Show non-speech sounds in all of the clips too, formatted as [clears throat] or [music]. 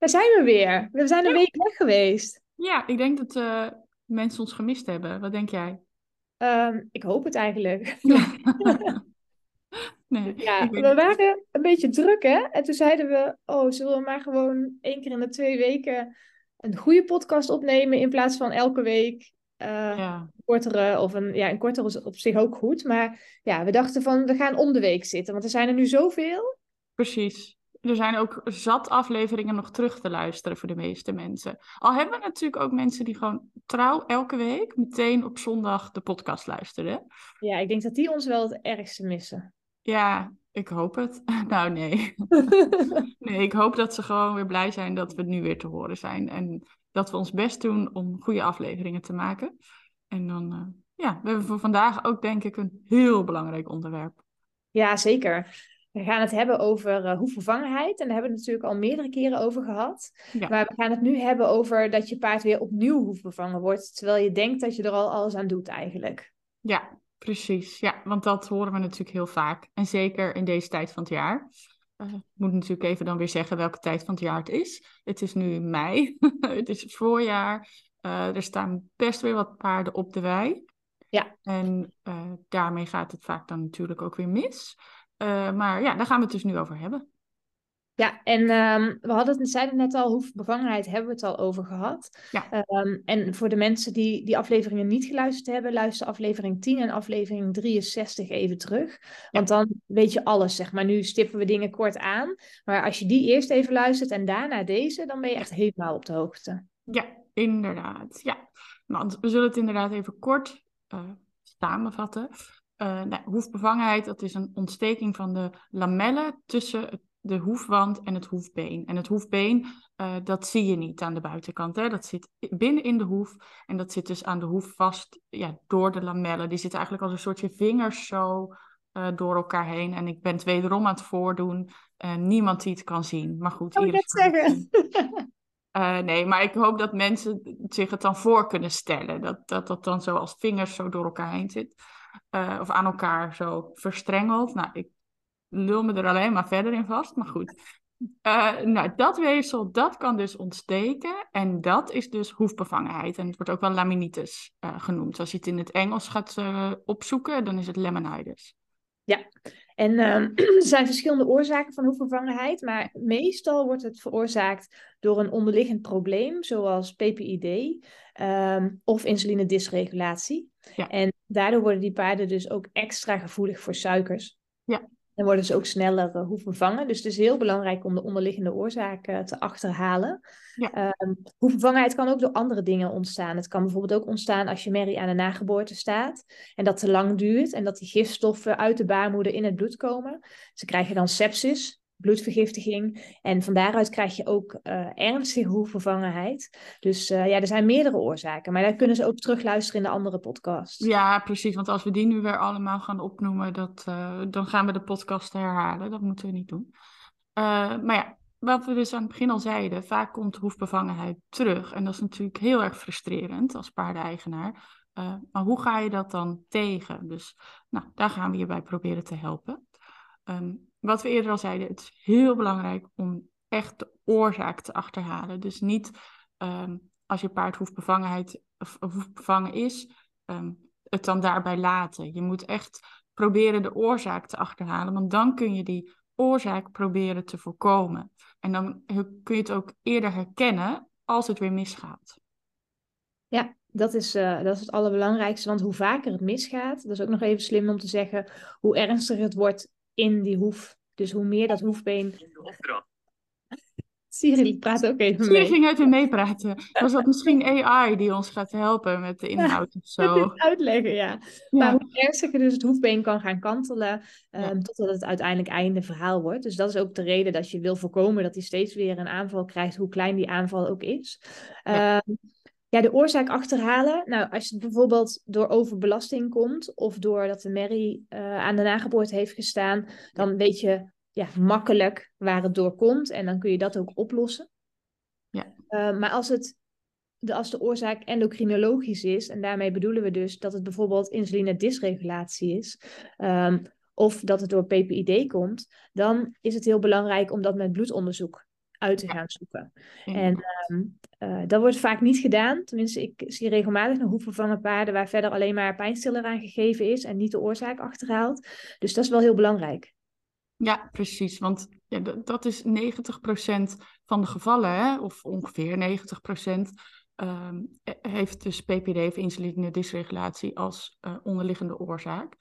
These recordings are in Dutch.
Daar zijn we weer. We zijn een week weg geweest. Ja, ik denk dat uh, mensen ons gemist hebben. Wat denk jij? Um, ik hoop het eigenlijk. [laughs] [laughs] nee, ja, we waren een beetje druk, hè? En toen zeiden we, oh, zullen we maar gewoon één keer in de twee weken een goede podcast opnemen in plaats van elke week uh, ja. kortere, of een, ja, een kortere is op zich ook goed. Maar ja, we dachten van, we gaan om de week zitten, want er zijn er nu zoveel. Precies er zijn ook zat afleveringen nog terug te luisteren voor de meeste mensen. Al hebben we natuurlijk ook mensen die gewoon trouw elke week meteen op zondag de podcast luisteren. Ja, ik denk dat die ons wel het ergste missen. Ja, ik hoop het. [laughs] Nou, nee. [laughs] nee, ik hoop dat ze gewoon weer blij zijn dat we nu weer te horen zijn. En dat we ons best doen om goede afleveringen te maken. En dan, uh, ja, we hebben voor vandaag ook denk ik een heel belangrijk onderwerp. Ja, zeker. We gaan het hebben over uh, hoefvervangenheid. En daar hebben we het natuurlijk al meerdere keren over gehad. Maar we gaan het nu hebben over dat je paard weer opnieuw hoefbevangen wordt. Terwijl je denkt dat je er al alles aan doet eigenlijk. Ja, precies. Ja, want dat horen we natuurlijk heel vaak. En zeker in deze tijd van het jaar. Uh, ik moet natuurlijk even dan weer zeggen welke tijd van het jaar het is. Het is nu mei. [laughs] het is het voorjaar. Uh, er staan best weer wat paarden op de wei. Ja. En daarmee gaat het vaak dan natuurlijk ook weer mis. Uh, maar ja, daar gaan we het dus nu over hebben. Ja, en um, we hadden het, zeiden net al, hoefbevangenheid hebben we het al over gehad. Ja. Um, en voor de mensen die die afleveringen niet geluisterd hebben, luister aflevering 10 en aflevering 63 even terug. Want ja. dan weet je alles, zeg maar. Nu stippen we dingen kort aan. Maar als je die eerst even luistert en daarna deze, dan ben je echt helemaal op de hoogte. Ja, inderdaad. Ja, want we zullen het inderdaad even kort uh, samenvatten. Uh, nou, hoefbevangenheid, dat is een ontsteking van de lamellen tussen de hoefwand en het hoefbeen. En het hoefbeen, uh, dat zie je niet aan de buitenkant. Hè? Dat zit binnen in de hoef en dat zit dus aan de hoef vast ja, door de lamellen. Die zitten eigenlijk als een soortje vingers zo uh, door elkaar heen. En ik ben het wederom aan het voordoen. niemand die het kan zien. Maar goed, het zeggen? nee, maar ik hoop dat mensen zich het dan voor kunnen stellen. Dat dat, dat dan zo als vingers zo door elkaar heen zit. Uh, of aan elkaar zo verstrengeld. Nou, ik lul me er alleen maar verder in vast, maar goed. Uh, nou, dat weefsel, dat kan dus ontsteken en dat is dus hoefbevangenheid. En het wordt ook wel laminitis uh, genoemd. Als je het in het Engels gaat opzoeken, dan is het laminitis. Ja, en ehm, [clears throat] er zijn verschillende oorzaken van hoefbevangenheid, maar meestal wordt het veroorzaakt door een onderliggend probleem, zoals PPID um, of insulinedysregulatie. Ja. En daardoor worden die paarden dus ook extra gevoelig voor suikers. Ja. En worden ze ook sneller uh, hoefbevangen. Dus het is heel belangrijk om de onderliggende oorzaken uh, te achterhalen. Ja. Um, hoefbevangenheid kan ook door andere dingen ontstaan. Het kan bijvoorbeeld ook ontstaan als je merrie aan de nageboorte staat. En dat te lang duurt. En dat die gifstoffen uit de baarmoeder in het bloed komen. Ze krijgen dan sepsis bloedvergiftiging. En van daaruit krijg je ook uh, ernstige hoefvervangenheid. Dus uh, ja, er zijn meerdere oorzaken. Maar daar kunnen ze ook terugluisteren in de andere podcast. Ja, precies. Want als we die nu weer allemaal gaan opnoemen, dat, uh, dan gaan we de podcast herhalen. Dat moeten we niet doen. maar ja, wat we dus aan het begin al zeiden, vaak komt hoefbevangenheid terug. En dat is natuurlijk heel erg frustrerend als paardeneigenaar. maar hoe ga je dat dan tegen? Dus nou, daar gaan we je bij proberen te helpen. Um, wat we eerder al zeiden, het is heel belangrijk om echt de oorzaak te achterhalen. Dus niet um, als je paard hoefbevangenheid of, of hoefbevangen is, um, het dan daarbij laten. Je moet echt proberen de oorzaak te achterhalen, want dan kun je die oorzaak proberen te voorkomen. En dan kun je het ook eerder herkennen als het weer misgaat. Ja, dat is, uh, dat is het allerbelangrijkste. Want hoe vaker het misgaat, dat is ook nog even slim om te zeggen, hoe ernstiger het wordt in die hoef. Dus hoe meer dat hoefbeen [laughs] Siri praat ook even Siri mee. ging even meepraten. Was dat misschien AI die ons gaat helpen met de inhoud of Dat zo? [laughs] uitleggen, ja. Maar hoe ernstiger dus het hoefbeen kan gaan kantelen, ehm, Ja. totdat het uiteindelijk einde verhaal wordt. Dus dat is ook de reden dat je wil voorkomen dat hij steeds weer een aanval krijgt, hoe klein die aanval ook is. Ja. Ja, de oorzaak achterhalen. Nou, als het bijvoorbeeld door overbelasting komt of doordat de merrie eh, aan de nageboorte heeft gestaan, dan weet je ja, makkelijk waar het door komt en dan kun je dat ook oplossen. Ja. Eh, maar als het de, als de oorzaak endocrinologisch is, en daarmee bedoelen we dus dat het bijvoorbeeld insulinedysregulatie is, ehm, of dat het door PPID komt, dan is het heel belangrijk om dat met bloedonderzoek uit te gaan zoeken. En ehm, eh, dat wordt vaak niet gedaan. Tenminste, ik zie regelmatig nog hoeven paarden waar verder alleen maar pijnstiller aan gegeven is en niet de oorzaak achterhaalt. Dus dat is wel heel belangrijk. Ja, precies. Want ja, dat, is 90% van de gevallen, hè, of ongeveer 90%, ehm, eh, heeft dus PPD of insulinedysregulatie als eh, onderliggende oorzaak.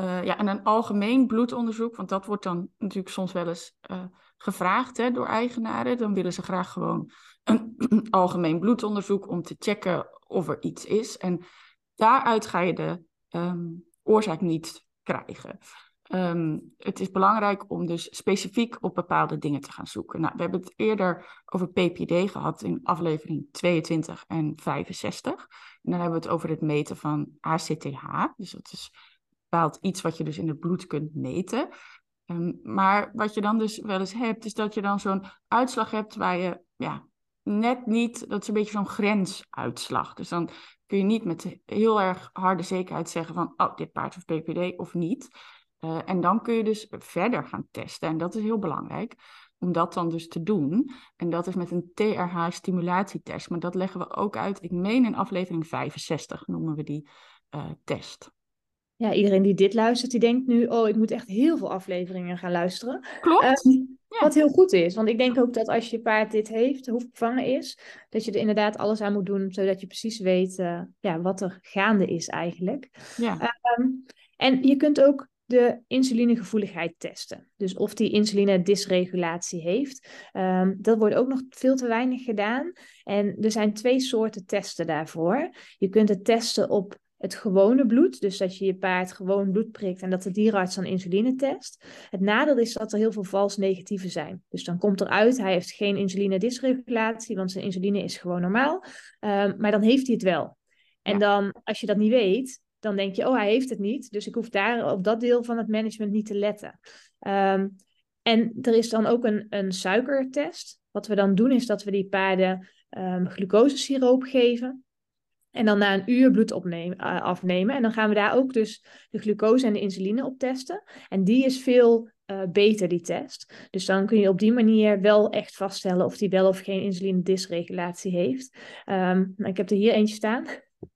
Eh, ja, en een algemeen bloedonderzoek, want dat wordt dan natuurlijk soms wel eens eh, gevraagd hè, door eigenaren. Dan willen ze graag gewoon een [clears throat] algemeen bloedonderzoek om te checken of er iets is. En daaruit ga je de ehm, oorzaak niet krijgen. Ehm, het is belangrijk om dus specifiek op bepaalde dingen te gaan zoeken. Nou, we hebben het eerder over PPD gehad in aflevering 22 en 65. En dan hebben we het over het meten van ACTH. Dus dat is bepaald iets wat je dus in het bloed kunt meten. Ehm, maar wat je dan dus wel eens hebt, is dat je dan zo'n uitslag hebt waar je ja, net niet, dat is een beetje zo'n grensuitslag. Dus dan kun je niet met heel erg harde zekerheid zeggen van, oh, dit paard heeft PPD of niet. Uh, en dan kun je dus verder gaan testen. En dat is heel belangrijk om dat dan dus te doen. En dat is met een TRH-stimulatietest. Maar dat leggen we ook uit. Ik meen in aflevering 65 noemen we die uh, test. Ja, iedereen die dit luistert, die denkt nu, oh, ik moet echt heel veel afleveringen gaan luisteren. Klopt. Ja. Wat heel goed is, want ik denk ook dat als je paard dit heeft, hoefbevangen is, dat je er inderdaad alles aan moet doen, zodat je precies weet uh, ja, wat er gaande is eigenlijk. Ja. Um, en je kunt ook de insulinegevoeligheid testen. Dus of die insulinedysregulatie heeft. Um, dat wordt ook nog veel te weinig gedaan. En er zijn twee soorten testen daarvoor. Je kunt het testen op het gewone bloed, dus dat je je paard gewoon bloed prikt en dat de dierenarts dan insuline test. Het nadeel is dat er heel veel vals negatieven zijn. Dus dan komt eruit, hij heeft geen insulinedysregulatie, want zijn insuline is gewoon normaal. Um, maar dan heeft hij het wel. En ja. dan, als je dat niet weet, dan denk je, oh, hij heeft het niet. Dus ik hoef daar op dat deel van het management niet te letten. Um, en er is dan ook een, een suikertest. Wat we dan doen is dat we die paarden um, glucosesiroop geven. En dan na een uur bloed opnemen, uh, afnemen. En dan gaan we daar ook dus de glucose en de insuline op testen. En die is veel uh, beter, die test. Dus dan kun je op die manier wel echt vaststellen of die wel of geen insulinedysregulatie heeft. Um, ik heb er hier eentje staan.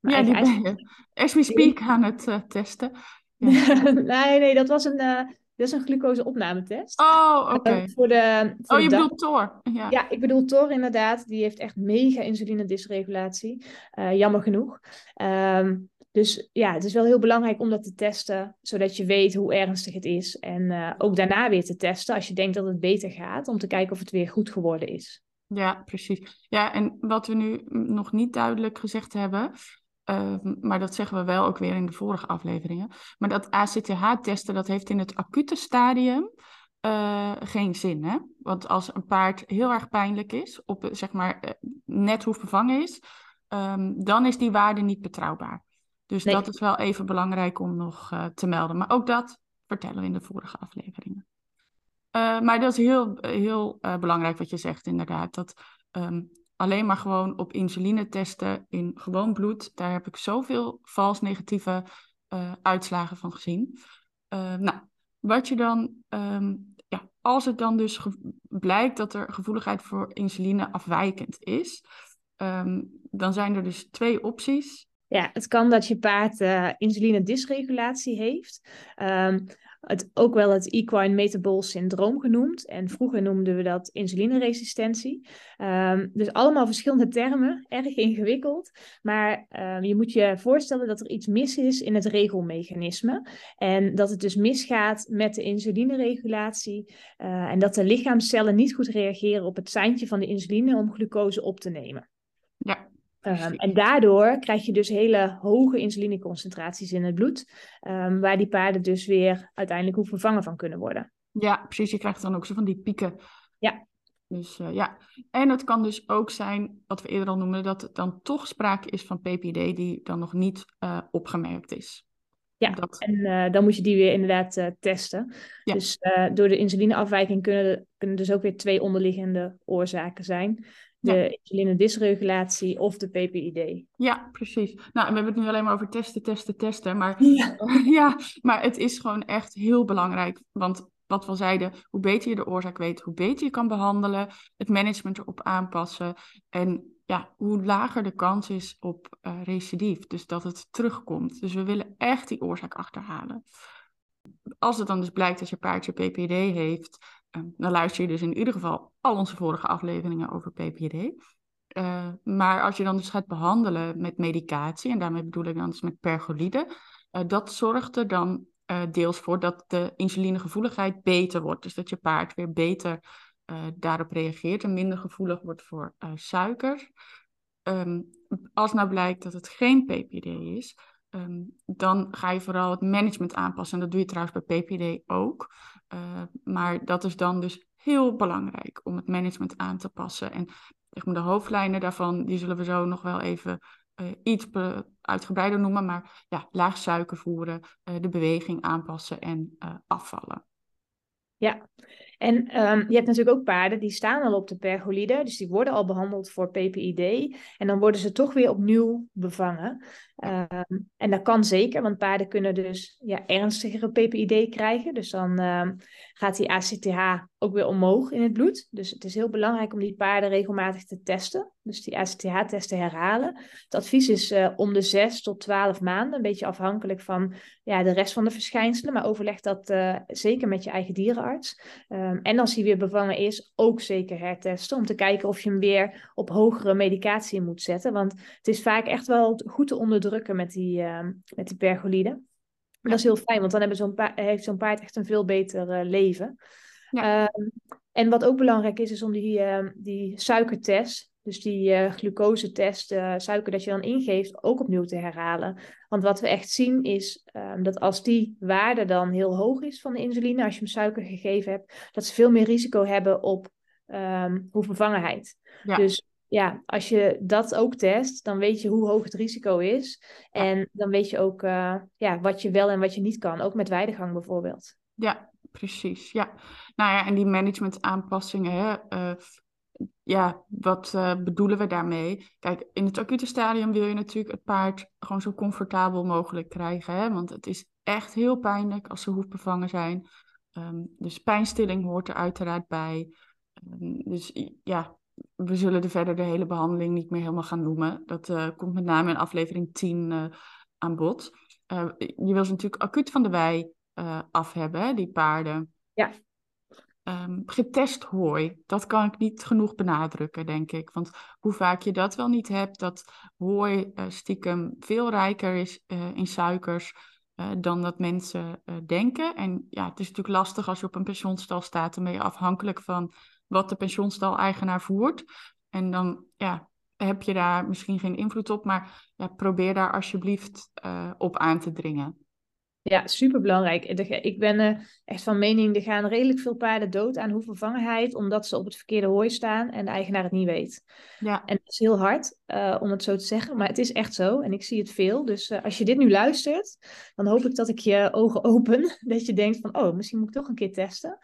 Ja, die ben je. As we speak aan het uh, testen. Ja. [laughs] nee, nee, dat was een, uh, dat is een glucose-opnametest. Oh, oké. Okay. Uh, voor de, voor oh, je bedoelt Thor. Ja. ja, ik bedoel Thor inderdaad. Die heeft echt mega insulinedysregulatie. Uh, jammer genoeg. Um, dus ja, het is wel heel belangrijk om dat te testen, zodat je weet hoe ernstig het is. En uh, ook daarna weer te testen als je denkt dat het beter gaat, om te kijken of het weer goed geworden is. Ja, precies. Ja, en wat we nu nog niet duidelijk gezegd hebben, uh, maar dat zeggen we wel ook weer in de vorige afleveringen. Maar dat ACTH-testen, dat heeft in het acute stadium uh, geen zin. Hè? Want als een paard heel erg pijnlijk is, op, zeg maar net hoeft bevangen is, um, dan is die waarde niet betrouwbaar. Dus nee. dat is wel even belangrijk om nog uh, te melden. Maar ook dat vertellen we in de vorige afleveringen. Maar dat is heel, heel belangrijk wat je zegt, inderdaad. Dat um, alleen maar gewoon op insuline testen in gewoon bloed, daar heb ik zoveel vals negatieve uh, uitslagen van gezien. nou, wat je dan, um, ja, als het dan dus blijkt dat er gevoeligheid voor insuline afwijkend is, um, dan zijn er dus twee opties. Ja, het kan dat je paard uh, insulinedysregulatie heeft. Um, het, ook wel het equine metabol syndroom genoemd. En vroeger noemden we dat insulineresistentie. Um, dus allemaal verschillende termen, erg ingewikkeld. Maar um, je moet je voorstellen dat er iets mis is in het regelmechanisme. En dat het dus misgaat met de insulineregulatie. Uh, en dat de lichaamcellen niet goed reageren op het seintje van de insuline om glucose op te nemen. Ja. Um, en daardoor krijg je dus hele hoge insulineconcentraties in het bloed, um, waar die paarden dus weer uiteindelijk hoe vervangen van kunnen worden. Ja, precies. Je krijgt dan ook zo van die pieken. Ja. Dus uh, ja, en het kan dus ook zijn, wat we eerder al noemden, dat er dan toch sprake is van PPD die dan nog niet uh, opgemerkt is. Ja, dat... en uh, dan moet je die weer inderdaad testen. Ja. Dus door de insulineafwijking kunnen, kunnen dus ook weer twee onderliggende oorzaken zijn de ja. insulinedysregulatie of de PPID. Ja, precies. Nou, we hebben het nu alleen maar over testen, testen, testen. Maar ja, [laughs] ja maar het is gewoon echt heel belangrijk. Want wat we al zeiden, hoe beter je de oorzaak weet, hoe beter je kan behandelen, het management erop aanpassen. En ja, hoe lager de kans is op uh, recidief. Dus dat het terugkomt. Dus we willen echt die oorzaak achterhalen. Als het dan dus blijkt dat je paardje PPD heeft, Ehm, dan luister je dus in ieder geval al onze vorige afleveringen over PPD. Eh, maar als je dan dus gaat behandelen met medicatie, en daarmee bedoel ik dan dus met pergolide, uh, dat zorgt er dan uh, deels voor dat de insulinegevoeligheid beter wordt. Dus dat je paard weer beter daarop reageert en minder gevoelig wordt voor suiker. Um, als nou blijkt dat het geen PPD is, um, dan ga je vooral het management aanpassen. En dat doe je trouwens bij PPD ook. Uh, maar dat is dan dus heel belangrijk om het management aan te passen. En zeg de hoofdlijnen daarvan, die zullen we zo nog wel even uh, iets uitgebreider noemen. Maar ja, laag suiker voeren, uh, de beweging aanpassen en afvallen. Ja, en um, je hebt natuurlijk ook paarden die staan al op de pergolide, dus die worden al behandeld voor PPID. En dan worden ze toch weer opnieuw bevangen. Um, en dat kan zeker, want paarden kunnen dus ja, ernstigere PPID krijgen. Dus dan um, gaat die ACTH ook weer omhoog in het bloed. Dus het is heel belangrijk om die paarden regelmatig te testen. Dus die ACTH-testen herhalen. Het advies is uh, om de 6 tot 12 maanden, een beetje afhankelijk van ja, de rest van de verschijnselen. Maar overleg dat uh, zeker met je eigen dierenarts. Um, en als hij weer bevangen is, ook zeker hertesten. Om te kijken of je hem weer op hogere medicatie moet zetten. Want het is vaak echt wel goed te onderdrukken met die, uh, met die pergolide. Ja. Dat is heel fijn, want dan hebben zo'n heeft zo'n paard echt een veel beter uh, leven. Ja. Uh, en wat ook belangrijk is, is om die, uh, die suikertest, dus die uh, glucosetest, uh, suiker dat je dan ingeeft, ook opnieuw te herhalen. Want wat we echt zien is um, dat als die waarde dan heel hoog is van de insuline, als je hem suiker gegeven hebt, dat ze veel meer risico hebben op um, hoefbevangenheid. Ja. Dus ja, als je dat ook test, dan weet je hoe hoog het risico is. En dan weet je ook uh, ja, wat je wel en wat je niet kan, ook met weidegang bijvoorbeeld. Ja, precies. Ja. Nou ja, en die management aanpassingen, hè, uh, ja, wat uh, bedoelen we daarmee? Kijk, in het acute stadium wil je natuurlijk het paard gewoon zo comfortabel mogelijk krijgen. Hè? Want het is echt heel pijnlijk als ze hoefbevangen zijn. Um, dus pijnstilling hoort er uiteraard bij. Um, dus ja, we zullen er verder de hele behandeling niet meer helemaal gaan noemen. Dat uh, komt met name in aflevering 10 uh, aan bod. Je wil ze natuurlijk acuut van de wei af hebben, hè, die paarden. Ja. Um, getest hooi, dat kan ik niet genoeg benadrukken, denk ik. Want hoe vaak je dat wel niet hebt, dat hooi uh, stiekem veel rijker is uh, in suikers uh, dan dat mensen denken. En ja, het is natuurlijk lastig als je op een pensioenstal staat, dan ben je afhankelijk van wat de pensioenstal-eigenaar voert. En dan ja, heb je daar misschien geen invloed op, maar ja, probeer daar alsjeblieft op aan te dringen. Ja, superbelangrijk. Ik ben uh, echt van mening, er gaan redelijk veel paarden dood aan hoevervangenheid, omdat ze op het verkeerde hooi staan en de eigenaar het niet weet. Ja. En dat is heel hard, uh, om het zo te zeggen, maar het is echt zo en ik zie het veel. Dus uh, als je dit nu luistert, dan hoop ik dat ik je ogen [laughs] open, dat je denkt van, oh, misschien moet ik toch een keer testen.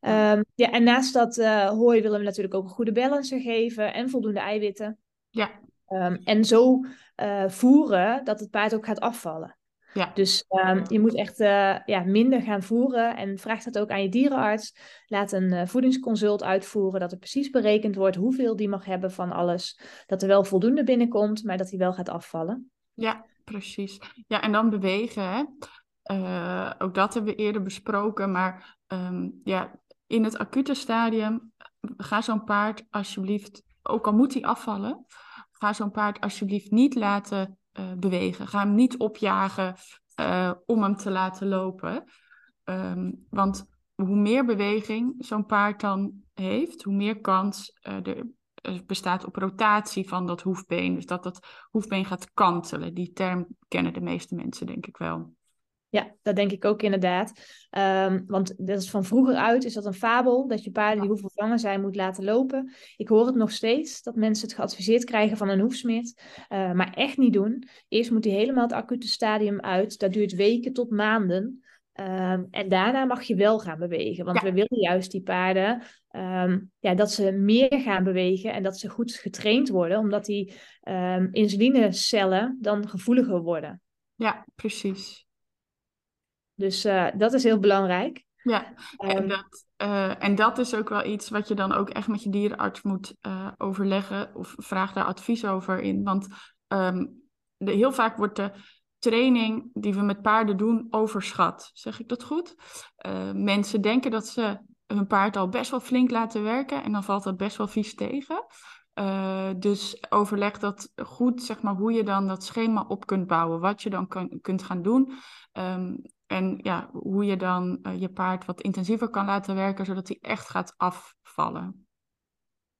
Um, ja, en naast dat hooi willen we natuurlijk ook een goede balancer geven en voldoende eiwitten. Ja. Um, en zo voeren dat het paard ook gaat afvallen. Ja. Dus um, je moet echt uh, ja, minder gaan voeren en vraag dat ook aan je dierenarts. Laat een uh, voedingsconsult uitvoeren, dat er precies berekend wordt hoeveel die mag hebben van alles. Dat er wel voldoende binnenkomt, maar dat hij wel gaat afvallen. Ja, precies. Ja, en dan bewegen. Hè? ook dat hebben we eerder besproken. Maar ehm, ja, in het acute stadium, ga zo'n paard alsjeblieft, ook al moet hij afvallen, ga zo'n paard alsjeblieft niet laten bewegen. Ga hem niet opjagen om hem te laten lopen. Ehm, want hoe meer beweging zo'n paard dan heeft, hoe meer kans uh, er bestaat op rotatie van dat hoefbeen. Dus dat dat hoefbeen gaat kantelen. Die term kennen de meeste mensen, denk ik wel. Ja, dat denk ik ook inderdaad. Um, want dat is van vroeger uit, is dat een fabel, dat je paarden die hoefvervangen zijn moet laten lopen. Ik hoor het nog steeds, dat mensen het geadviseerd krijgen van een hoefsmid. Uh, maar echt niet doen. Eerst moet hij helemaal het acute stadium uit. Dat duurt weken tot maanden. Um, en daarna mag je wel gaan bewegen. Want we willen juist die paarden um, ja, dat ze meer gaan bewegen en dat ze goed getraind worden, omdat die insulinecellen dan gevoeliger worden. Ja, precies. Dus uh, dat is heel belangrijk. Ja, en, dat, uh, en dat is ook wel iets wat je dan ook echt met je dierenarts moet uh, overleggen of vraag daar advies over in. Want de, heel vaak wordt de training die we met paarden doen overschat. Zeg ik dat goed? Mensen denken dat ze hun paard al best wel flink laten werken en dan valt dat best wel vies tegen. Uh, dus overleg dat goed, zeg maar, hoe je dan dat schema op kunt bouwen, wat je dan kan, kunt gaan doen. Um, en ja, hoe je dan uh, je paard wat intensiever kan laten werken, zodat hij echt gaat afvallen.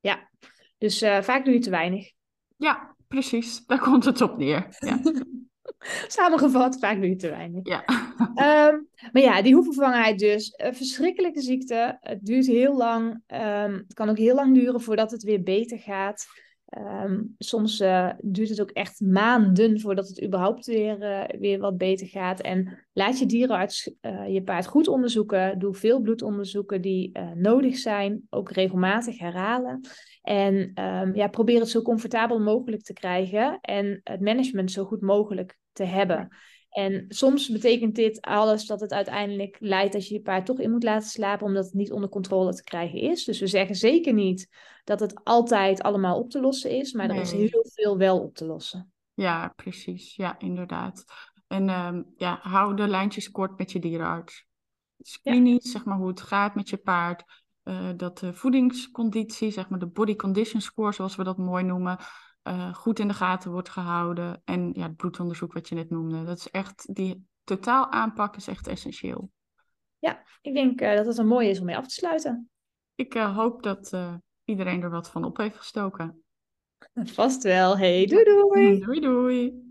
Ja, dus vaak doe je te weinig. Ja, precies. Daar [laughs] komt het op neer. Ja. [laughs] Samengevat, vaak doe je te weinig. Ja. Um, [laughs] maar ja, die hoefvervangenheid dus. Een verschrikkelijke ziekte. Het duurt heel lang. Um, het kan ook heel lang duren voordat het weer beter gaat. Um, soms uh, duurt het ook echt maanden voordat het überhaupt weer, uh, weer wat beter gaat. En laat je dierenarts uh, je paard goed onderzoeken. Doe veel bloedonderzoeken die nodig zijn. Ook regelmatig herhalen. En um, ja, probeer het zo comfortabel mogelijk te krijgen. En het management zo goed mogelijk te hebben. En soms betekent dit alles dat het uiteindelijk leidt dat je je paard toch in moet laten slapen, omdat het niet onder controle te krijgen is. Dus we zeggen zeker niet dat het altijd allemaal op te lossen is, maar er is heel veel wel op te lossen. Ja, precies. Ja, inderdaad. En um, ja, hou de lijntjes kort met je dierenarts. Klinisch, zeg maar hoe het gaat met je paard. Uh, dat de voedingsconditie, zeg maar de body condition score, zoals we dat mooi noemen, uh, goed in de gaten wordt gehouden. En ja, het bloedonderzoek wat je net noemde. Dat is echt, die totaal aanpak is echt essentieel. Ja, ik denk uh, dat het een mooi is om mee af te sluiten. Ik uh, hoop dat iedereen er wat van op heeft gestoken. [laughs] Vast wel. Hey, doei doei. Doei doei.